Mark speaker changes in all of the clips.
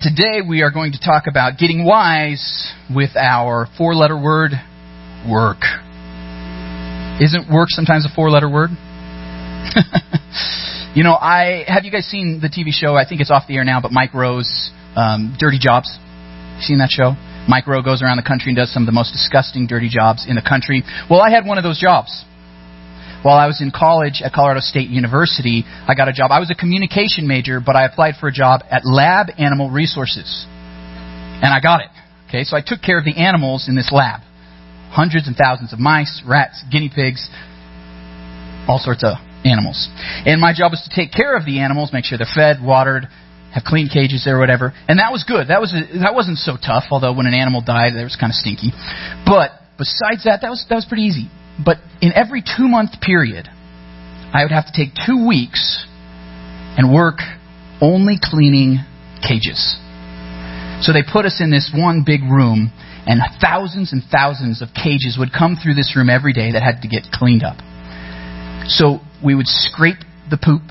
Speaker 1: Today we are going to talk about getting wise with our four letter word, work. Isn't work sometimes a four letter word? you know, I have you guys seen the TV show? I think it's off the air now, but Mike Rowe's um, Dirty Jobs. Seen that show? Mike Rowe goes around the country and does some of the most disgusting dirty jobs in the country. Well, I had one of those jobs. While I was in college at Colorado State University, I got a job. I was a communication major, but I applied for a job at Lab Animal Resources. And I got it. Okay, so I took care of the animals in this lab. Hundreds and thousands of mice, rats, guinea pigs, all sorts of animals. And my job was to take care of the animals, make sure they're fed, watered, have clean cages there or whatever. And that was good. That was that wasn't so tough, although when an animal died, it was kind of stinky. But besides that, that was that was pretty easy. But in every two month period, I would have to take two weeks and work only cleaning cages. So they put us in this one big room, and thousands and thousands of cages would come through this room every day that had to get cleaned up. So we would scrape the poop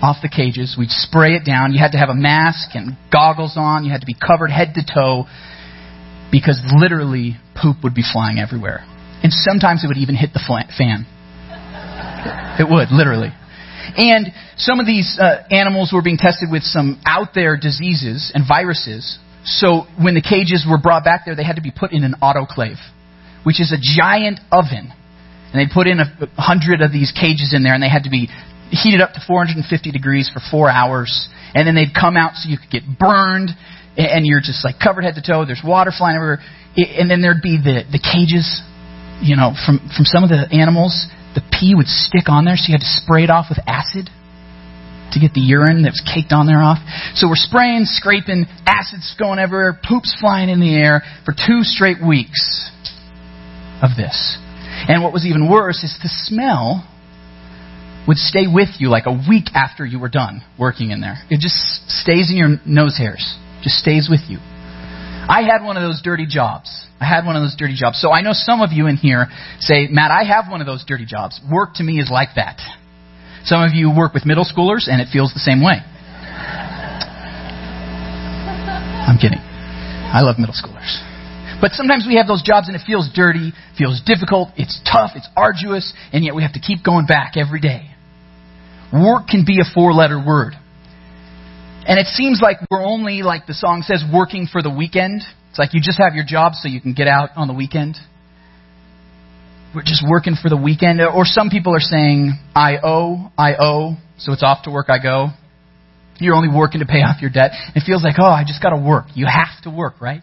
Speaker 1: off the cages. We'd spray it down. You had to have a mask and goggles on. You had to be covered head to toe because literally poop would be flying everywhere. And sometimes it would even hit the fan. It would, literally. And some of these uh, animals were being tested with some out there diseases and viruses. So when the cages were brought back there, they had to be put in an autoclave, which is a giant oven. And they'd put in a hundred of these cages in there, and they had to be heated up to 450 degrees for four hours. And then they'd come out so you could get burned, and you're just like covered head to toe. There's water flying everywhere. And then there'd be the, the cages you know, from, from some of the animals, the pee would stick on there, so you had to spray it off with acid to get the urine that was caked on there off. So we're spraying, scraping, acid's going everywhere, poop's flying in the air for two straight weeks of this. And what was even worse is the smell would stay with you like a week after you were done working in there. It just stays in your nose hairs, just stays with you. I had one of those dirty jobs. I had one of those dirty jobs. So I know some of you in here say, Matt, I have one of those dirty jobs. Work to me is like that. Some of you work with middle schoolers and it feels the same way. I'm kidding. I love middle schoolers. But sometimes we have those jobs and it feels dirty, feels difficult, it's tough, it's arduous, and yet we have to keep going back every day. Work can be a four letter word. And it seems like we're only, like the song says, working for the weekend. It's like you just have your job so you can get out on the weekend. We're just working for the weekend. Or some people are saying, I owe, I owe, so it's off to work I go. You're only working to pay off your debt. It feels like, oh, I just got to work. You have to work, right?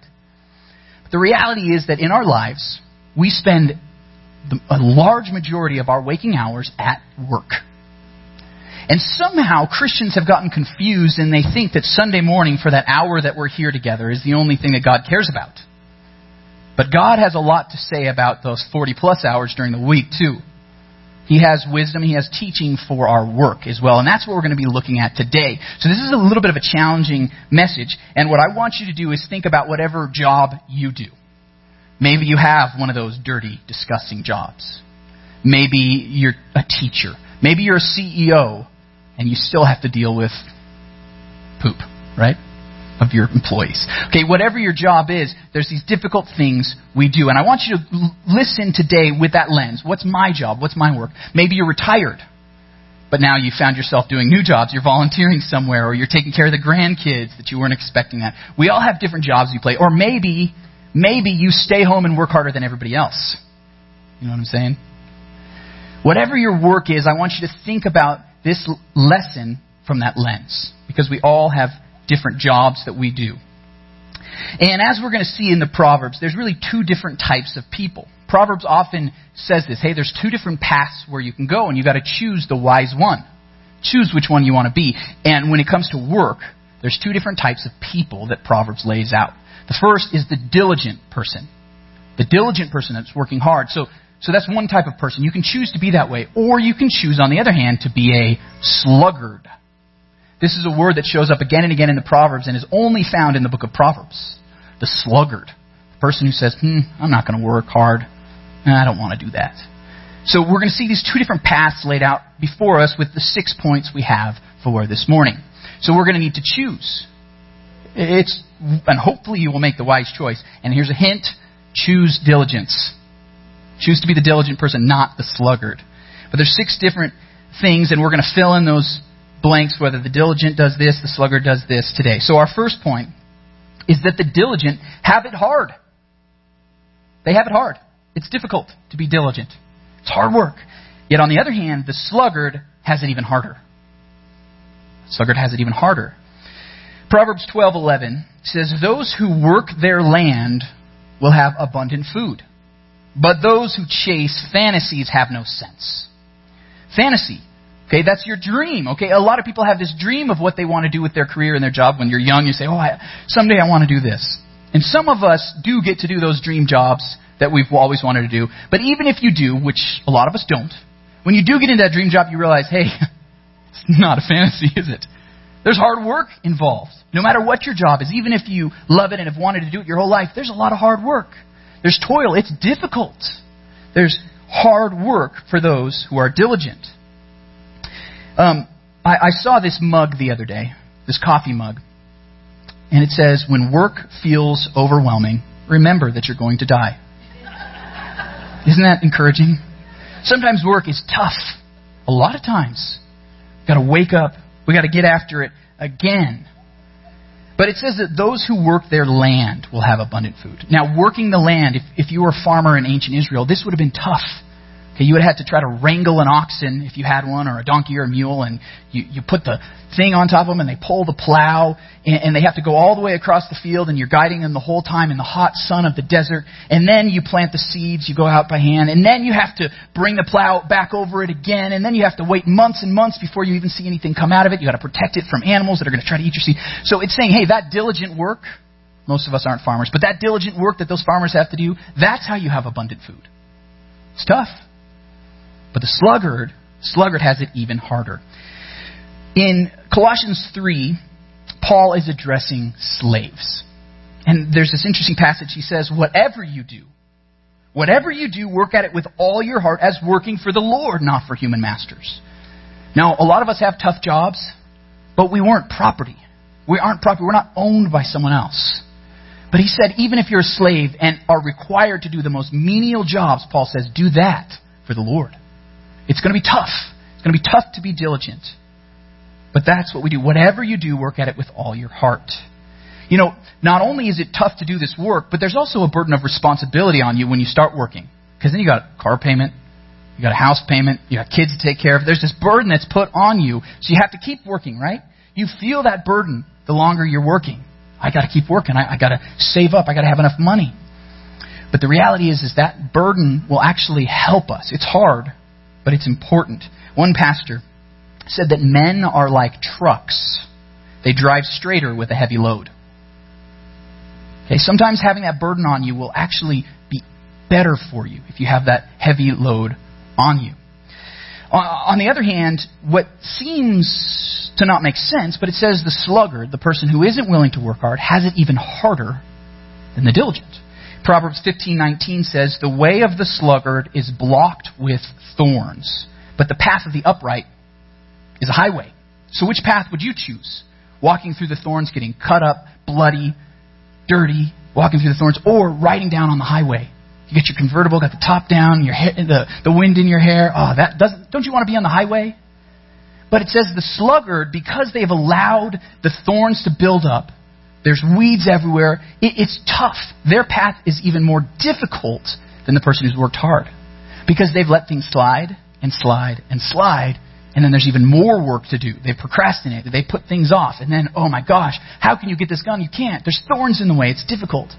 Speaker 1: But the reality is that in our lives, we spend a large majority of our waking hours at work. And somehow Christians have gotten confused and they think that Sunday morning for that hour that we're here together is the only thing that God cares about. But God has a lot to say about those 40 plus hours during the week too. He has wisdom, He has teaching for our work as well. And that's what we're going to be looking at today. So this is a little bit of a challenging message. And what I want you to do is think about whatever job you do. Maybe you have one of those dirty, disgusting jobs. Maybe you're a teacher. Maybe you're a CEO and you still have to deal with poop, right? Of your employees. Okay, whatever your job is, there's these difficult things we do. And I want you to listen today with that lens. What's my job? What's my work? Maybe you're retired, but now you found yourself doing new jobs. You're volunteering somewhere, or you're taking care of the grandkids that you weren't expecting that. We all have different jobs we play. Or maybe, maybe you stay home and work harder than everybody else. You know what I'm saying? Whatever your work is, I want you to think about this lesson from that lens because we all have different jobs that we do. And as we're going to see in the Proverbs, there's really two different types of people. Proverbs often says this hey, there's two different paths where you can go, and you've got to choose the wise one. Choose which one you want to be. And when it comes to work, there's two different types of people that Proverbs lays out. The first is the diligent person. The diligent person that's working hard. So so that's one type of person. You can choose to be that way. Or you can choose, on the other hand, to be a sluggard. This is a word that shows up again and again in the Proverbs and is only found in the book of Proverbs. The sluggard. The person who says, hmm, I'm not going to work hard. I don't want to do that. So we're going to see these two different paths laid out before us with the six points we have for this morning. So we're going to need to choose. It's, and hopefully you will make the wise choice. And here's a hint choose diligence. Choose to be the diligent person, not the sluggard. But there's six different things, and we're going to fill in those blanks whether the diligent does this, the sluggard does this today. So our first point is that the diligent have it hard. They have it hard. It's difficult to be diligent. It's hard work. Yet on the other hand, the sluggard has it even harder. The sluggard has it even harder. Proverbs 12:11 says, "Those who work their land will have abundant food, but those who chase fantasies have no sense." Fantasy. Okay, that's your dream. Okay, a lot of people have this dream of what they want to do with their career and their job. When you're young, you say, "Oh, I, someday I want to do this." And some of us do get to do those dream jobs that we've always wanted to do. But even if you do, which a lot of us don't, when you do get into that dream job, you realize, hey, it's not a fantasy, is it? There's hard work involved. No matter what your job is, even if you love it and have wanted to do it your whole life, there's a lot of hard work. There's toil. It's difficult. There's hard work for those who are diligent. Um, I, I saw this mug the other day, this coffee mug, and it says, When work feels overwhelming, remember that you're going to die. Isn't that encouraging? Sometimes work is tough. A lot of times. We've got to wake up. We've got to get after it again. But it says that those who work their land will have abundant food. Now, working the land, if, if you were a farmer in ancient Israel, this would have been tough. Okay, you would have to try to wrangle an oxen if you had one, or a donkey or a mule, and you, you put the thing on top of them, and they pull the plow, and, and they have to go all the way across the field, and you're guiding them the whole time in the hot sun of the desert. And then you plant the seeds, you go out by hand, and then you have to bring the plow back over it again, and then you have to wait months and months before you even see anything come out of it. You got to protect it from animals that are going to try to eat your seed. So it's saying, hey, that diligent work. Most of us aren't farmers, but that diligent work that those farmers have to do, that's how you have abundant food. It's tough. But the sluggard, sluggard has it even harder. In Colossians 3, Paul is addressing slaves. And there's this interesting passage. He says, Whatever you do, whatever you do, work at it with all your heart as working for the Lord, not for human masters. Now, a lot of us have tough jobs, but we weren't property. We aren't property. We're not owned by someone else. But he said, even if you're a slave and are required to do the most menial jobs, Paul says, do that for the Lord. It's going to be tough. It's going to be tough to be diligent. But that's what we do. Whatever you do, work at it with all your heart. You know, not only is it tough to do this work, but there's also a burden of responsibility on you when you start working. Because then you got car payment, you got a house payment, you got kids to take care of. There's this burden that's put on you, so you have to keep working, right? You feel that burden the longer you're working. I got to keep working. I, I got to save up. I got to have enough money. But the reality is, is that burden will actually help us. It's hard, but it's important. One pastor said that men are like trucks. They drive straighter with a heavy load. Okay, sometimes having that burden on you will actually be better for you if you have that heavy load on you. On the other hand, what seems to not make sense, but it says the sluggard, the person who isn't willing to work hard, has it even harder than the diligent. Proverbs 15:19 says, "The way of the sluggard is blocked with thorns, but the path of the upright is a highway." So which path would you choose? Walking through the thorns, getting cut up, bloody, dirty, walking through the thorns, or riding down on the highway? You get your convertible, got the top down, your hair, the, the wind in your hair. Oh, that doesn't, don't you want to be on the highway? But it says the sluggard, because they've allowed the thorns to build up, there's weeds everywhere. It, it's tough. Their path is even more difficult than the person who's worked hard because they've let things slide and slide and slide. And then there's even more work to do. They procrastinate. They put things off. And then, oh my gosh, how can you get this done? You can't. There's thorns in the way. It's difficult.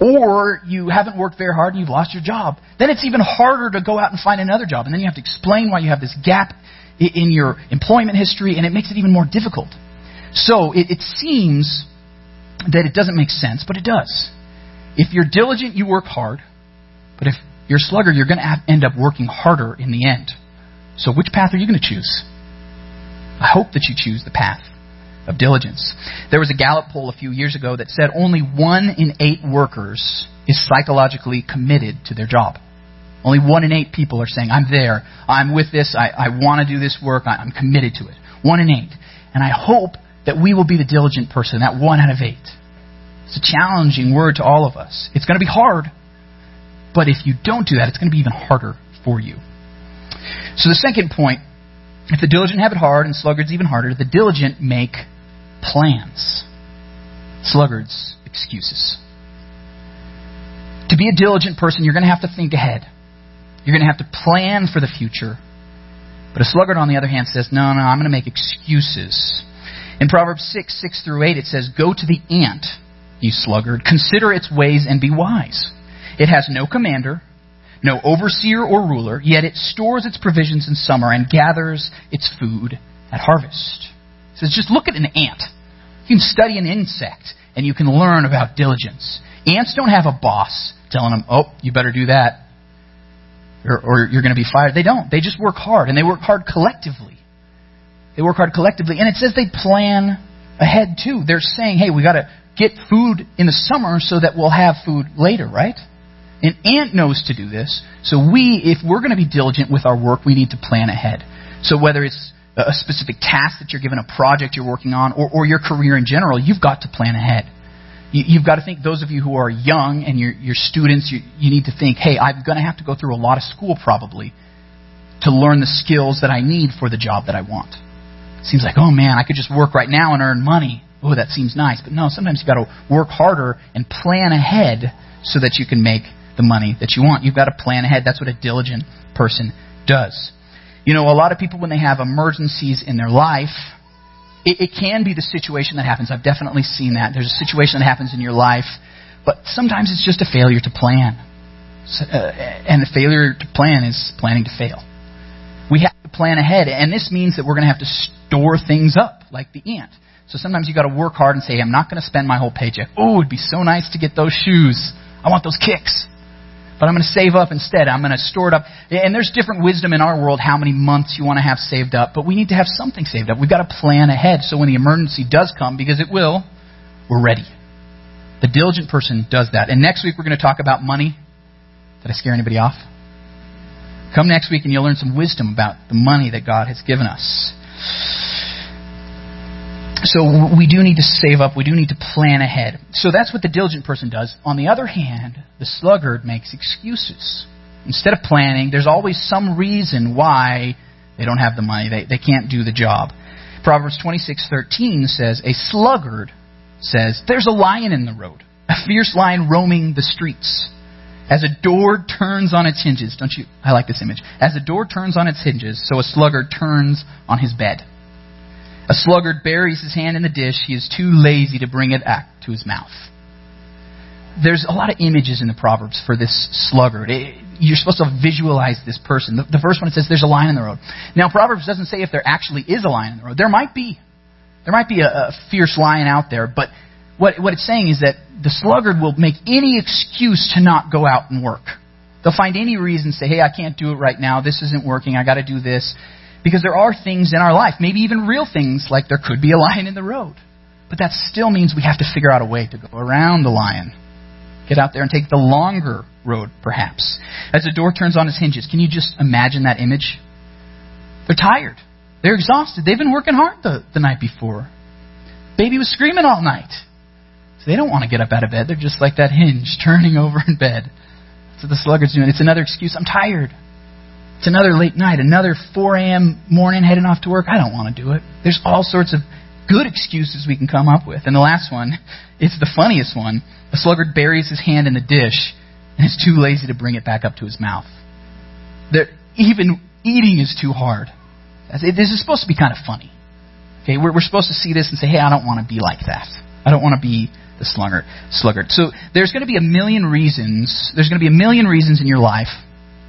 Speaker 1: Or you haven't worked very hard and you've lost your job. Then it's even harder to go out and find another job. And then you have to explain why you have this gap in your employment history, and it makes it even more difficult. So it, it seems that it doesn't make sense, but it does. If you're diligent, you work hard. But if you're a sluggard, you're going to end up working harder in the end. So which path are you going to choose? I hope that you choose the path of diligence. There was a Gallup poll a few years ago that said only one in eight workers is psychologically committed to their job. Only one in eight people are saying, I'm there, I'm with this, I, I want to do this work, I'm committed to it. One in eight. And I hope that we will be the diligent person, that one out of eight. It's a challenging word to all of us. It's going to be hard, but if you don't do that, it's going to be even harder for you. So the second point, if the diligent have it hard and sluggards even harder, the diligent make plans. Sluggards, excuses. To be a diligent person, you're going to have to think ahead. You're going to have to plan for the future. But a sluggard, on the other hand, says, No, no, I'm going to make excuses. In Proverbs 6, 6 through 8, it says, Go to the ant, you sluggard. Consider its ways and be wise. It has no commander, no overseer or ruler, yet it stores its provisions in summer and gathers its food at harvest. It says, Just look at an ant. You can study an insect and you can learn about diligence. Ants don't have a boss telling them, oh, you better do that or, or you're going to be fired. They don't. They just work hard and they work hard collectively. They work hard collectively. And it says they plan ahead too. They're saying, hey, we got to get food in the summer so that we'll have food later, right? An ant knows to do this. So we, if we're going to be diligent with our work, we need to plan ahead. So whether it's a specific task that you're given, a project you're working on, or, or your career in general, you've got to plan ahead. You, have got to think, those of you who are young and you're, you're students, you, you need to think, hey, I'm going to have to go through a lot of school probably to learn the skills that I need for the job that I want. Seems like, oh man, I could just work right now and earn money. Oh, that seems nice. But no, sometimes you've got to work harder and plan ahead so that you can make the money that you want. You've got to plan ahead. That's what a diligent person does. You know, a lot of people, when they have emergencies in their life, it, it can be the situation that happens. I've definitely seen that. There's a situation that happens in your life, but sometimes it's just a failure to plan. So, uh, and the failure to plan is planning to fail. We have to plan ahead, and this means that we're going to have to store things up like the ant. So sometimes you got to work hard and say, "I'm not going to spend my whole paycheck." Oh, it'd be so nice to get those shoes. I want those kicks but I'm going to save up instead. I'm going to store it up. And there's different wisdom in our world how many months you want to have saved up, but we need to have something saved up. We've got to plan ahead so when the emergency does come, because it will, we're ready. The diligent person does that. And next week we're going to talk about money. Did I scare anybody off? Come next week and you'll learn some wisdom about the money that God has given us. So we do need to save up. We do need to plan ahead. So that's what the diligent person does. On the other hand, the sluggard makes excuses. Instead of planning, there's always some reason why they don't have the money. They, they can't do the job. Proverbs 26:13 says, "A sluggard says, there's a lion in the road, a fierce lion roaming the streets. As a door turns on its hinges, don't you? I like this image. As a door turns on its hinges, so a sluggard turns on his bed." A sluggard buries his hand in the dish. He is too lazy to bring it back to his mouth. There's a lot of images in the Proverbs for this sluggard. It, you're supposed to visualize this person. The, the first one says there's a lion in the road. Now, Proverbs doesn't say if there actually is a lion in the road. There might be. There might be a, a fierce lion out there, but what, what it's saying is that the sluggard will make any excuse to not go out and work. They'll find any reason, say, hey, I can't do it right now. This isn't working. I got to do this. Because there are things in our life, maybe even real things, like there could be a lion in the road. But that still means we have to figure out a way to go around the lion. Get out there and take the longer road, perhaps. As the door turns on its hinges, can you just imagine that image? They're tired. They're exhausted. They've been working hard the, the night before. Baby was screaming all night. So they don't want to get up out of bed. They're just like that hinge turning over in bed. That's what the sluggard's doing. It's another excuse. I'm tired. It's another late night, another 4 a.m. morning heading off to work. I don't want to do it. There's all sorts of good excuses we can come up with. And the last one, it's the funniest one. A sluggard buries his hand in the dish and is too lazy to bring it back up to his mouth. They're, even eating is too hard. This is supposed to be kind of funny. Okay, we're, we're supposed to see this and say, hey, I don't want to be like that. I don't want to be the sluggard. sluggard. So there's going to be a million reasons. There's going to be a million reasons in your life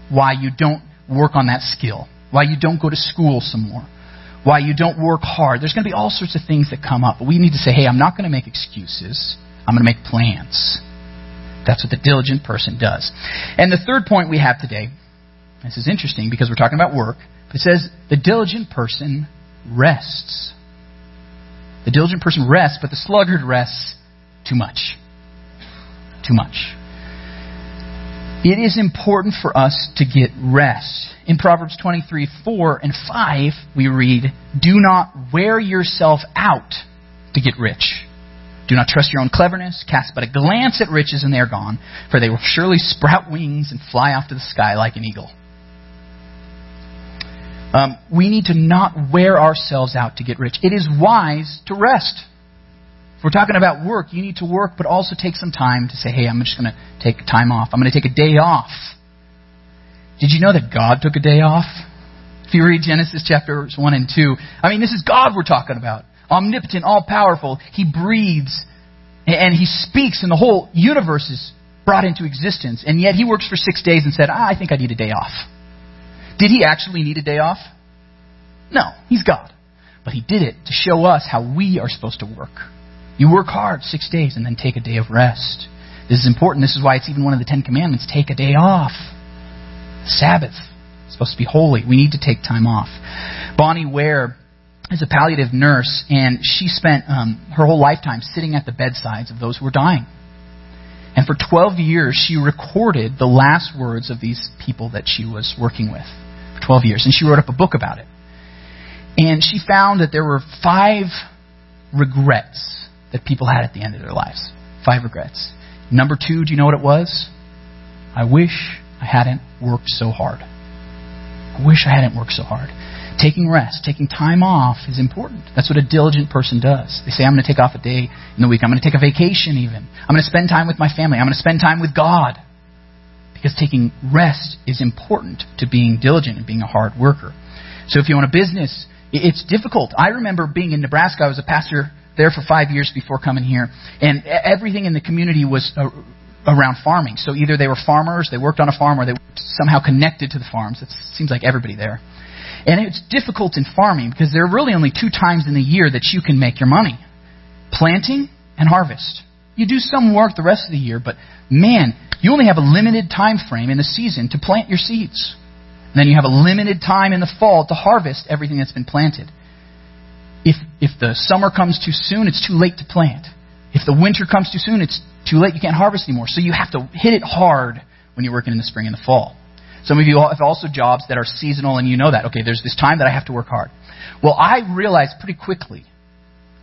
Speaker 1: why you don't work on that skill, why you don't go to school some more, why you don't work hard. There's going to be all sorts of things that come up. But we need to say, hey, I'm not going to make excuses. I'm going to make plans. That's what the diligent person does. And the third point we have today, this is interesting because we're talking about work. It says the diligent person rests. The diligent person rests, but the sluggard rests too much. Too much. It is important for us to get rest. In Proverbs 23 4 and 5, we read, Do not wear yourself out to get rich. Do not trust your own cleverness. Cast but a glance at riches, and they are gone, for they will surely sprout wings and fly off to the sky like an eagle. Um, we need to not wear ourselves out to get rich. It is wise to rest. If we're talking about work, you need to work, but also take some time to say, hey, I'm just going to take time off. I'm going to take a day off. Did you know that God took a day off? If you read Genesis chapters 1 and 2, I mean, this is God we're talking about. Omnipotent, all powerful. He breathes and He speaks, and the whole universe is brought into existence. And yet He works for six days and said, ah, I think I need a day off. Did he actually need a day off? No, he's God. But he did it to show us how we are supposed to work. You work hard six days and then take a day of rest. This is important. This is why it's even one of the Ten Commandments. Take a day off. Sabbath. It's supposed to be holy. We need to take time off. Bronnie Ware is a palliative nurse, and she spent um, her whole lifetime sitting at the bedsides of those who were dying. And for 12 years, she recorded the last words of these people that she was working with. For 12 years. And she wrote up a book about it. And she found that there were five regrets that people had at the end of their lives. Five regrets. Number two, do you know what it was? I wish I hadn't worked so hard. I wish I hadn't worked so hard. Taking rest, taking time off is important. That's what a diligent person does. They say, I'm going to take off a day in the week. I'm going to take a vacation even. I'm going to spend time with my family. I'm going to spend time with God. Because taking rest is important to being diligent and being a hard worker. So if you own a business, it's difficult. I remember being in Nebraska. I was a pastor there for five years before coming here, and everything in the community was uh, around farming. So either they were farmers, they worked on a farm, or they were somehow connected to the farms. It seems like everybody there. And it's difficult in farming because there are really only two times in the year that you can make your money planting and harvest. You do some work the rest of the year, but man, you only have a limited time frame in the season to plant your seeds. And then you have a limited time in the fall to harvest everything that's been planted. If, if the summer comes too soon, it's too late to plant. If the winter comes too soon, it's too late. You can't harvest anymore. So you have to hit it hard when you're working in the spring and the fall. Some of you have also jobs that are seasonal and you know that. Okay, there's this time that I have to work hard. Well, I realized pretty quickly,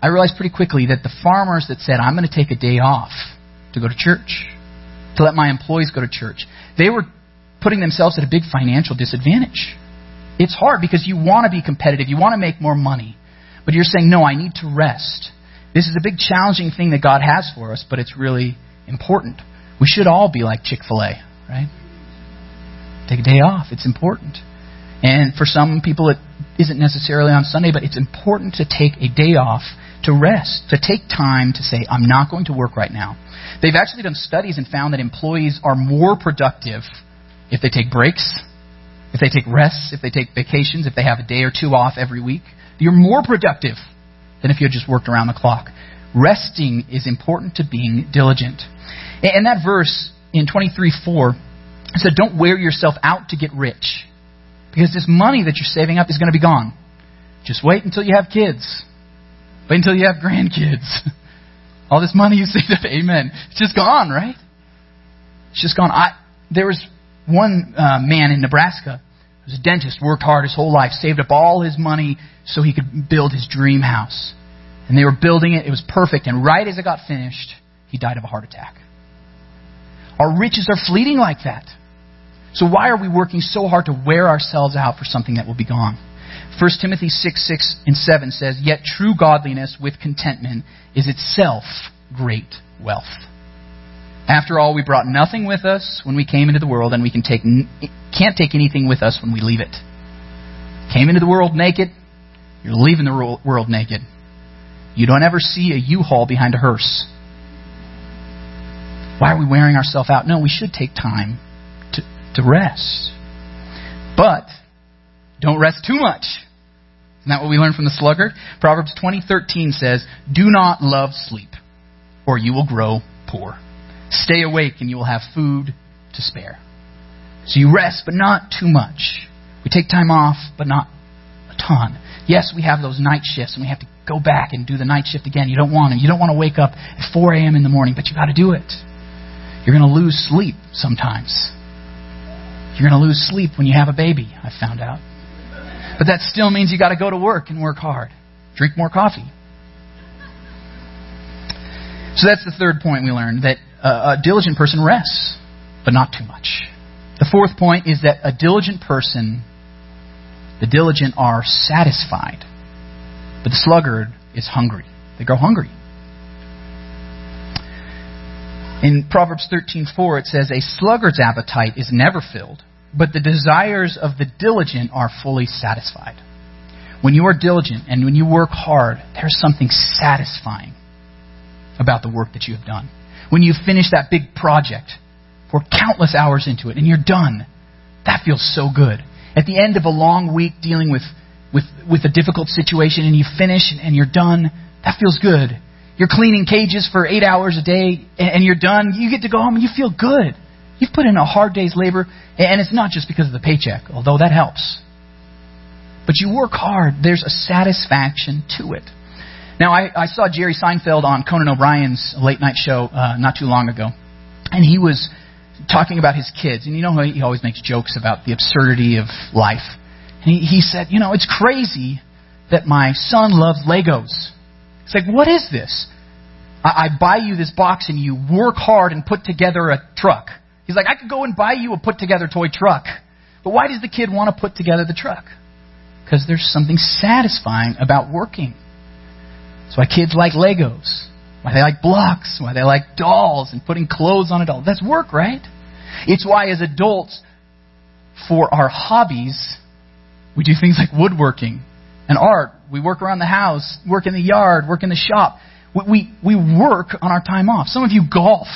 Speaker 1: I realized pretty quickly that the farmers that said, I'm going to take a day off to go to church, to let my employees go to church. They were putting themselves at a big financial disadvantage. It's hard because you want to be competitive, you want to make more money, but you're saying, no, I need to rest. This is a big challenging thing that God has for us, but it's really important. We should all be like Chick fil A, right? Take a day off. It's important. And for some people, it isn't necessarily on Sunday, but it's important to take a day off to rest, to take time to say, I'm not going to work right now. They've actually done studies and found that employees are more productive if they take breaks, if they take rests, if they take vacations, if they have a day or two off every week. You're more productive than if you had just worked around the clock. Resting is important to being diligent. And that verse in 23 4 said, Don't wear yourself out to get rich. Because this money that you're saving up is going to be gone. Just wait until you have kids. Wait until you have grandkids. All this money you saved up, amen. It's just gone, right? It's just gone. I, there was one uh, man in Nebraska who was a dentist, worked hard his whole life, saved up all his money so he could build his dream house. And they were building it, it was perfect, and right as it got finished, he died of a heart attack. Our riches are fleeting like that. So why are we working so hard to wear ourselves out for something that will be gone? 1 Timothy 6, 6 and 7 says, Yet true godliness with contentment is itself great wealth. After all, we brought nothing with us when we came into the world, and we can take, can't take anything with us when we leave it. Came into the world naked, you're leaving the world naked. You don't ever see a U-Haul behind a hearse. Why are we wearing ourselves out? No, we should take time to, to rest. But don't rest too much. Isn't that what we learned from the sluggard? Proverbs 20:13 says, "Do not love sleep, or you will grow poor. Stay awake and you will have food to spare." So you rest, but not too much. We take time off, but not a ton. Yes, we have those night shifts, and we have to go back and do the night shift again. You don't want to. You don't want to wake up at 4 a.m. in the morning, but you got to do it. You're going to lose sleep sometimes. You're going to lose sleep when you have a baby, I found out. But that still means you got to go to work and work hard. Drink more coffee. So that's the third point we learned that a diligent person rests, but not too much. The fourth point is that a diligent person, the diligent are satisfied, but the sluggard is hungry. They grow hungry. In Proverbs 13:4 it says a sluggard's appetite is never filled, but the desires of the diligent are fully satisfied. When you are diligent and when you work hard, there's something satisfying about the work that you have done. When you finish that big project, pour countless hours into it, and you're done, that feels so good. At the end of a long week dealing with, with, with a difficult situation, and you finish and you're done, that feels good. You're cleaning cages for eight hours a day, and you're done. You get to go home and you feel good. You've put in a hard day's labor, and it's not just because of the paycheck, although that helps. But you work hard. There's a satisfaction to it. Now, I, I saw Jerry Seinfeld on Conan O'Brien's late night show uh, not too long ago, and he was talking about his kids. And you know, how he always makes jokes about the absurdity of life. And he, he said, You know, it's crazy that my son loves Legos. It's like, what is this? I, I buy you this box and you work hard and put together a truck. He's like, I could go and buy you a put together toy truck. But why does the kid want to put together the truck? Because there's something satisfying about working. That's why kids like Legos. Why they like blocks. Why they like dolls and putting clothes on a doll. That's work, right? It's why as adults, for our hobbies, we do things like woodworking and art. We work around the house, work in the yard, work in the shop. We, we, we work on our time off. Some of you golf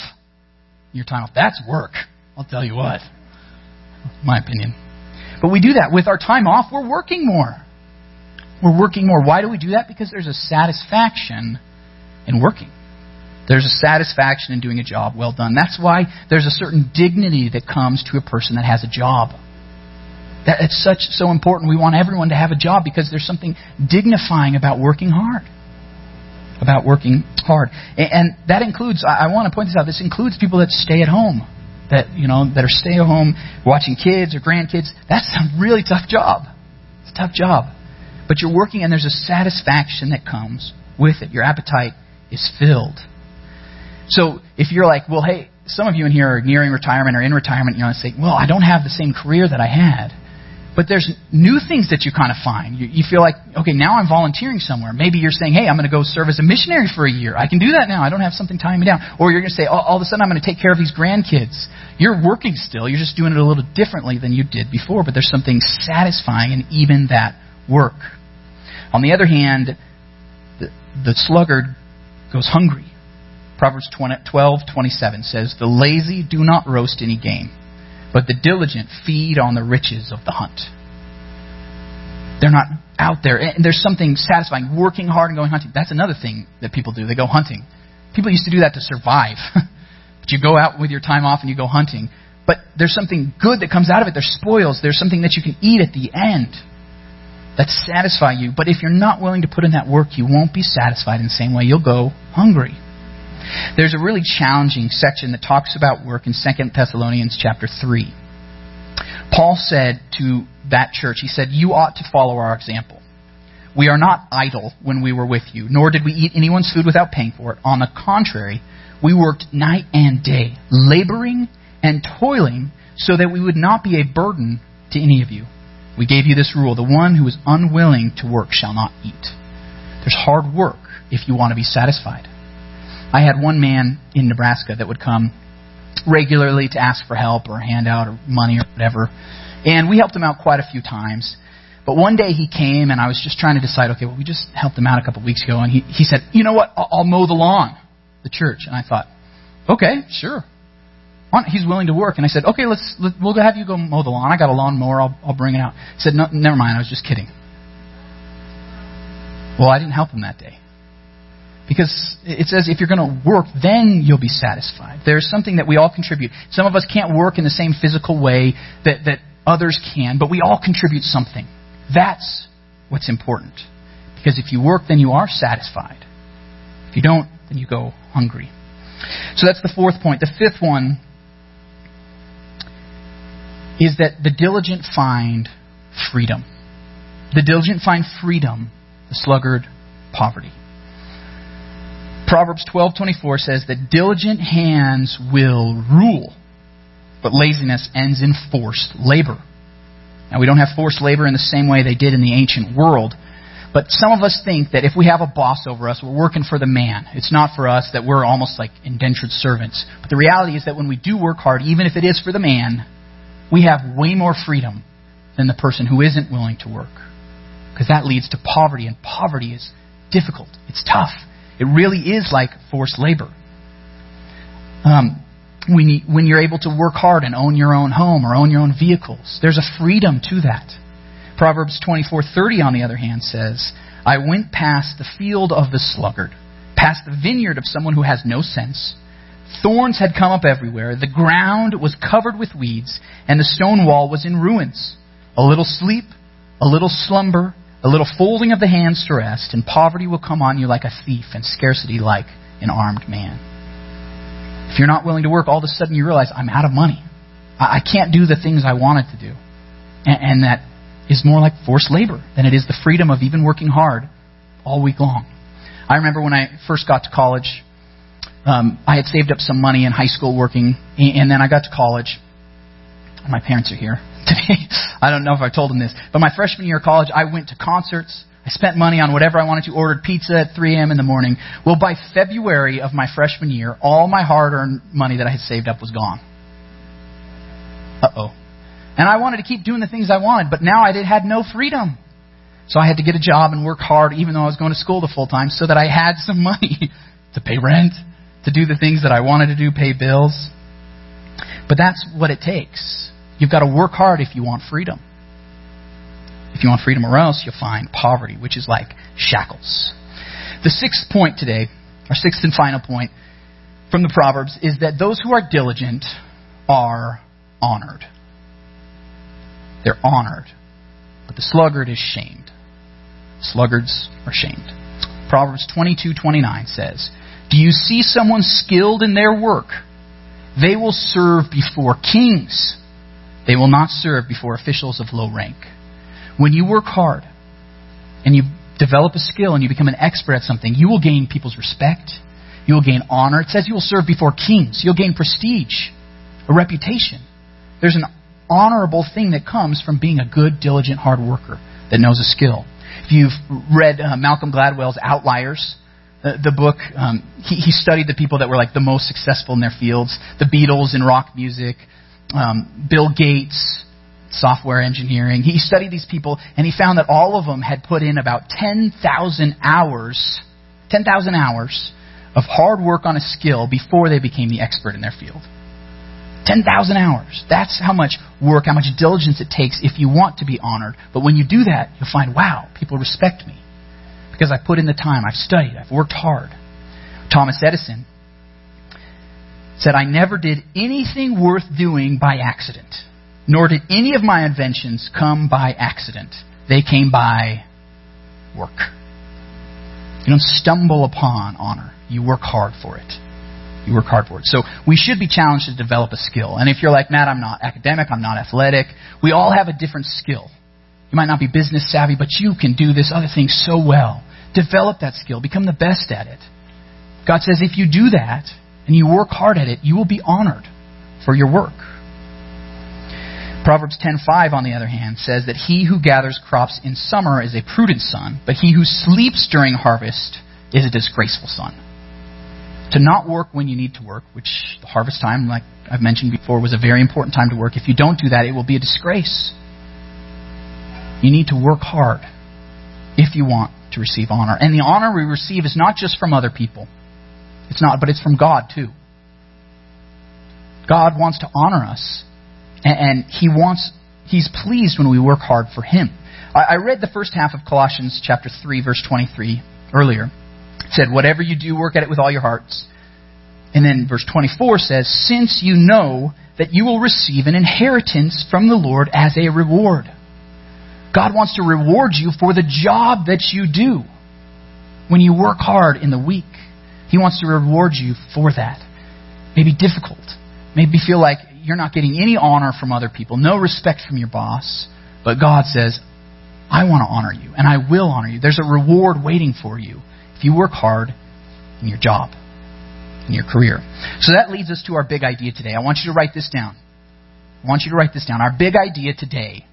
Speaker 1: your time off. That's work. I'll tell you what. My opinion. But we do that. With our time off, we're working more. We're working more. Why do we do that? Because there's a satisfaction in working. There's a satisfaction in doing a job well done. That's why there's a certain dignity that comes to a person that has a job. That it's such so important. We want everyone to have a job because there's something dignifying about working hard. About working hard, and, and that includes. I, I want to point this out. This includes people that stay at home, that you know that are stay at home watching kids or grandkids. That's a really tough job. It's a tough job. But you're working and there's a satisfaction that comes with it. Your appetite is filled. So if you're like, well, hey, some of you in here are nearing retirement or in retirement, you know, say, well, I don't have the same career that I had. But there's new things that you kind of find. You, you feel like, okay, now I'm volunteering somewhere. Maybe you're saying, hey, I'm going to go serve as a missionary for a year. I can do that now. I don't have something tying me down. Or you're going to say, all, all of a sudden I'm going to take care of these grandkids. You're working still. You're just doing it a little differently than you did before. But there's something satisfying in even that work. On the other hand, the, the sluggard goes hungry. Proverbs 12:27 says, "The lazy do not roast any game, but the diligent feed on the riches of the hunt." They're not out there. And there's something satisfying working hard and going hunting. That's another thing that people do. They go hunting. People used to do that to survive. but you go out with your time off and you go hunting. But there's something good that comes out of it. There's spoils. There's something that you can eat at the end that satisfy you. But if you're not willing to put in that work, you won't be satisfied in the same way. You'll go hungry. There's a really challenging section that talks about work in 2 Thessalonians chapter 3. Paul said to that church, he said, You ought to follow our example. We are not idle when we were with you, nor did we eat anyone's food without paying for it. On the contrary, we worked night and day, laboring and toiling so that we would not be a burden to any of you. We gave you this rule the one who is unwilling to work shall not eat. There's hard work if you want to be satisfied. I had one man in Nebraska that would come regularly to ask for help or handout or money or whatever. And we helped him out quite a few times. But one day he came and I was just trying to decide, okay, well, we just helped him out a couple of weeks ago. And he, he said, you know what, I'll, I'll mow the lawn, the church. And I thought, okay, sure he's willing to work. And I said, okay, let's, let, we'll have you go mow the lawn. I got a lawnmower. I'll, I'll bring it out. He said, no, never mind. I was just kidding. Well, I didn't help him that day. Because it says if you're going to work, then you'll be satisfied. There's something that we all contribute. Some of us can't work in the same physical way that, that others can, but we all contribute something. That's what's important. Because if you work, then you are satisfied. If you don't, then you go hungry. So that's the fourth point. The fifth one is that the diligent find freedom. The diligent find freedom, the sluggard, poverty. Proverbs 12:24 says that diligent hands will rule, but laziness ends in forced labor. Now we don't have forced labor in the same way they did in the ancient world, but some of us think that if we have a boss over us, we're working for the man. It's not for us that we're almost like indentured servants. But the reality is that when we do work hard, even if it is for the man, we have way more freedom than the person who isn't willing to work. Because that leads to poverty, and poverty is difficult. It's tough. It really is like forced labor. Um, when, you, when you're able to work hard and own your own home or own your own vehicles, there's a freedom to that. Proverbs 24:30 on the other hand says, "I went past the field of the sluggard, past the vineyard of someone who has no sense. Thorns had come up everywhere, the ground was covered with weeds, and the stone wall was in ruins. A little sleep, a little slumber, a little folding of the hands to rest, and poverty will come on you like a thief, and scarcity like an armed man." If you're not willing to work, all of a sudden you realize, I'm out of money. I can't do the things I wanted to do. And, that is more like forced labor than it is the freedom of even working hard all week long. I remember when I first got to college, um, I had saved up some money in high school working, and then I got to college. My parents are here today. I don't know if I told them this, but my freshman year of college, I went to concerts. I spent money on whatever I wanted to, ordered pizza at 3 a.m. in the morning. Well, by February of my freshman year, all my hard earned money that I had saved up was gone. Uh oh. And I wanted to keep doing the things I wanted, but now I did, had no freedom. So I had to get a job and work hard, even though I was going to school the full time, so that I had some money to pay rent, to do the things that I wanted to do, pay bills. But that's what it takes. You've got to work hard if you want freedom. If you want freedom, or else you'll find poverty, which is like shackles. The sixth point today, our sixth and final point from the Proverbs, is that those who are diligent are honored. They're honored. But the sluggard is shamed. Sluggards are shamed. Proverbs 22:29 says, "Do you see someone skilled in their work? They will serve before kings. They will not serve before officials of low rank." When you work hard and you develop a skill and you become an expert at something, you will gain people's respect. You will gain honor. It says you will serve before kings. You'll gain prestige, a reputation. There's an honorable thing that comes from being a good, diligent, hard worker that knows a skill. If you've read uh, Malcolm Gladwell's Outliers, the book, um, he, he, studied the people that were like the most successful in their fields the Beatles in rock music, um, Bill Gates, software engineering. He studied these people and he found that all of them had put in about 10,000 hours, 10,000 hours of hard work on a skill before they became the expert in their field. 10,000 hours. That's how much work, how much diligence it takes if you want to be honored. But when you do that, you'll find, wow, people respect me. Because I put in the time, I've studied, I've worked hard. Thomas Edison said, I never did anything worth doing by accident, nor did any of my inventions come by accident. They came by work. You don't stumble upon honor, you work hard for it. You work hard for it. So we should be challenged to develop a skill. And if you're like, Matt, I'm not academic, I'm not athletic, we all have a different skill. You might not be business savvy, but you can do this other thing so well. Develop that skill. Become the best at it. God says if you do that and you work hard at it, you will be honored for your work. Proverbs 10:5 on the other hand says that he who gathers crops in summer is a prudent son, but he who sleeps during harvest is a disgraceful son to not work when you need to work, which the harvest time, like I've mentioned before, was a very important time to work. If you don't do that, it will be a disgrace. You need to work hard if you want to receive honor. And the honor we receive is not just from other people. It's not, but it's from God too. God wants to honor us, and He wants, He's pleased when we work hard for Him. I read the first half of Colossians chapter 3, verse 23 earlier said, Whatever you do, work at it with all your hearts. And then verse 24 says, Since you know that you will receive an inheritance from the Lord as a reward. God wants to reward you for the job that you do. When you work hard in the week, He wants to reward you for that. Maybe difficult. Maybe feel like you're not getting any honor from other people, no respect from your boss. But God says, I want to honor you, and I will honor you. There's a reward waiting for you if you work hard in your job, in your career. So that leads us to our big idea today. I want you to write this down. I want you to write this down. Our big idea today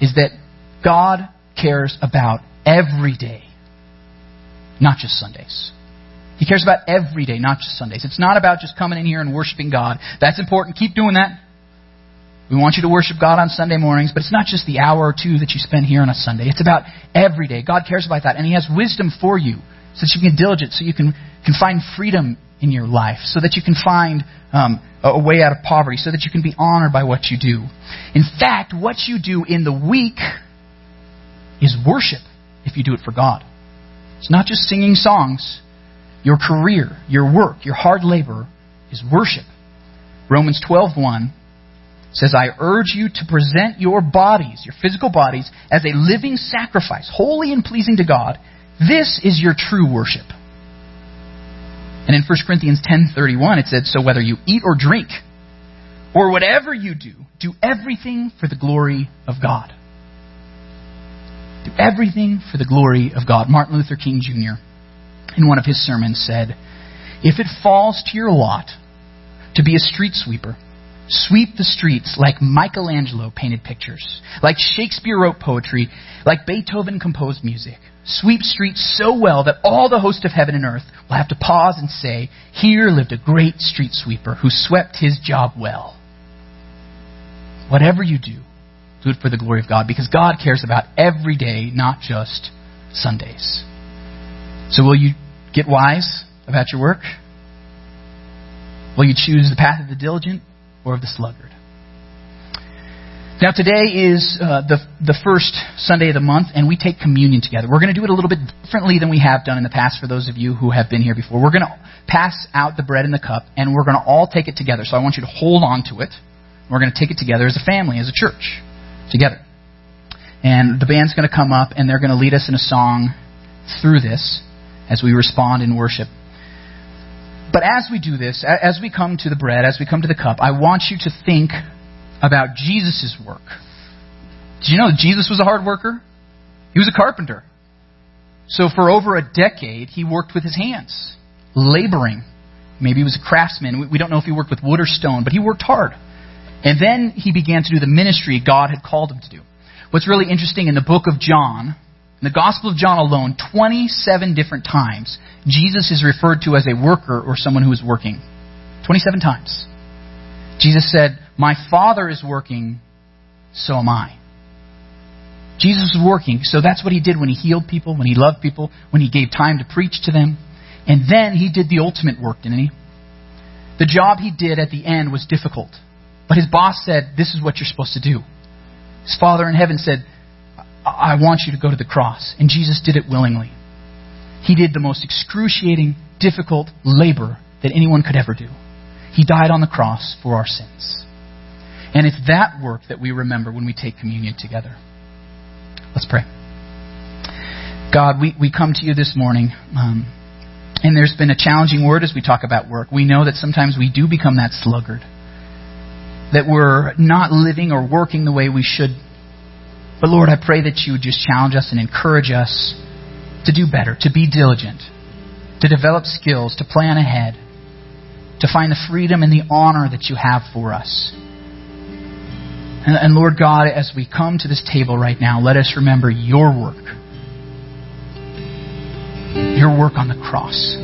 Speaker 1: is that God cares about every day, not just Sundays. He cares about every day, not just Sundays. It's not about just coming in here and worshiping God. That's important. Keep doing that. We want you to worship God on Sunday mornings, but it's not just the hour or two that you spend here on a Sunday. It's about every day. God cares about that, and He has wisdom for you so that you can get diligent, so you can, can find freedom in your life, so that you can find um, a way out of poverty, so that you can be honored by what you do. In fact, what you do in the week is worship if you do it for God. It's not just singing songs. Your career, your work, your hard labor is worship. Romans 12:1 says, "I urge you to present your bodies, your physical bodies, as a living sacrifice, holy and pleasing to God. This is your true worship." And in 1 Corinthians 10:31 it said, "So whether you eat or drink or whatever you do, do everything for the glory of God." Do everything for the glory of God. Martin Luther King Jr. in one of his sermons said, "If it falls to your lot to be a street sweeper, sweep the streets like Michelangelo painted pictures, like Shakespeare wrote poetry, like Beethoven composed music. Sweep streets so well that all the host of heaven and earth will have to pause and say, Here lived a great street sweeper who swept his job well. Whatever you do, do it for the glory of God because God cares about every day, not just Sundays. So will you get wise about your work? Will you choose the path of the diligent or of the sluggard? Now, today is uh, the, the first Sunday of the month, and we take communion together. We're going to do it a little bit differently than we have done in the past for those of you who have been here before. We're going to pass out the bread and the cup, and we're going to all take it together. So I want you to hold on to it. We're going to take it together as a family, as a church, together. And the band's going to come up, and they're going to lead us in a song through this as we respond in worship. But as we do this, as we come to the bread, as we come to the cup, I want you to think about Jesus' work. Did you know Jesus was a hard worker? He was a carpenter. So for over a decade, he worked with his hands, laboring. Maybe he was a craftsman. We don't know if he worked with wood or stone, but he worked hard. And then he began to do the ministry God had called him to do. What's really interesting in the book of John, in the Gospel of John alone, 27 different times, Jesus is referred to as a worker or someone who is working. 27 times. Jesus said, My Father is working, so am I. Jesus was working, so that's what he did when he healed people, when he loved people, when he gave time to preach to them. And then he did the ultimate work, didn't he? The job he did at the end was difficult. But his boss said, This is what you're supposed to do. His Father in heaven said, I want you to go to the cross. And Jesus did it willingly. He did the most excruciating, difficult labor that anyone could ever do. He died on the cross for our sins. And it's that work that we remember when we take communion together. Let's pray. God, we, we come to you this morning, um, and there's been a challenging word as we talk about work. We know that sometimes we do become that sluggard, that we're not living or working the way we should. But Lord, I pray that you would just challenge us and encourage us to do better, to be diligent, to develop skills, to plan ahead, to find the freedom and the honor that you have for us. And, and, Lord God, as we come to this table right now, let us remember your work. Your work on the cross.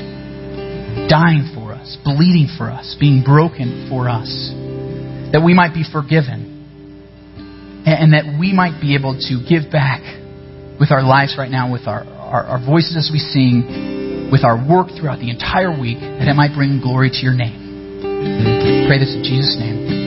Speaker 1: Dying for us, bleeding for us, being broken for us. That we might be forgiven. And, that we might be able to give back with our lives right now, with our, our, our voices as we sing, with our work throughout the entire week, that it might bring glory to your name. Pray this in Jesus' name.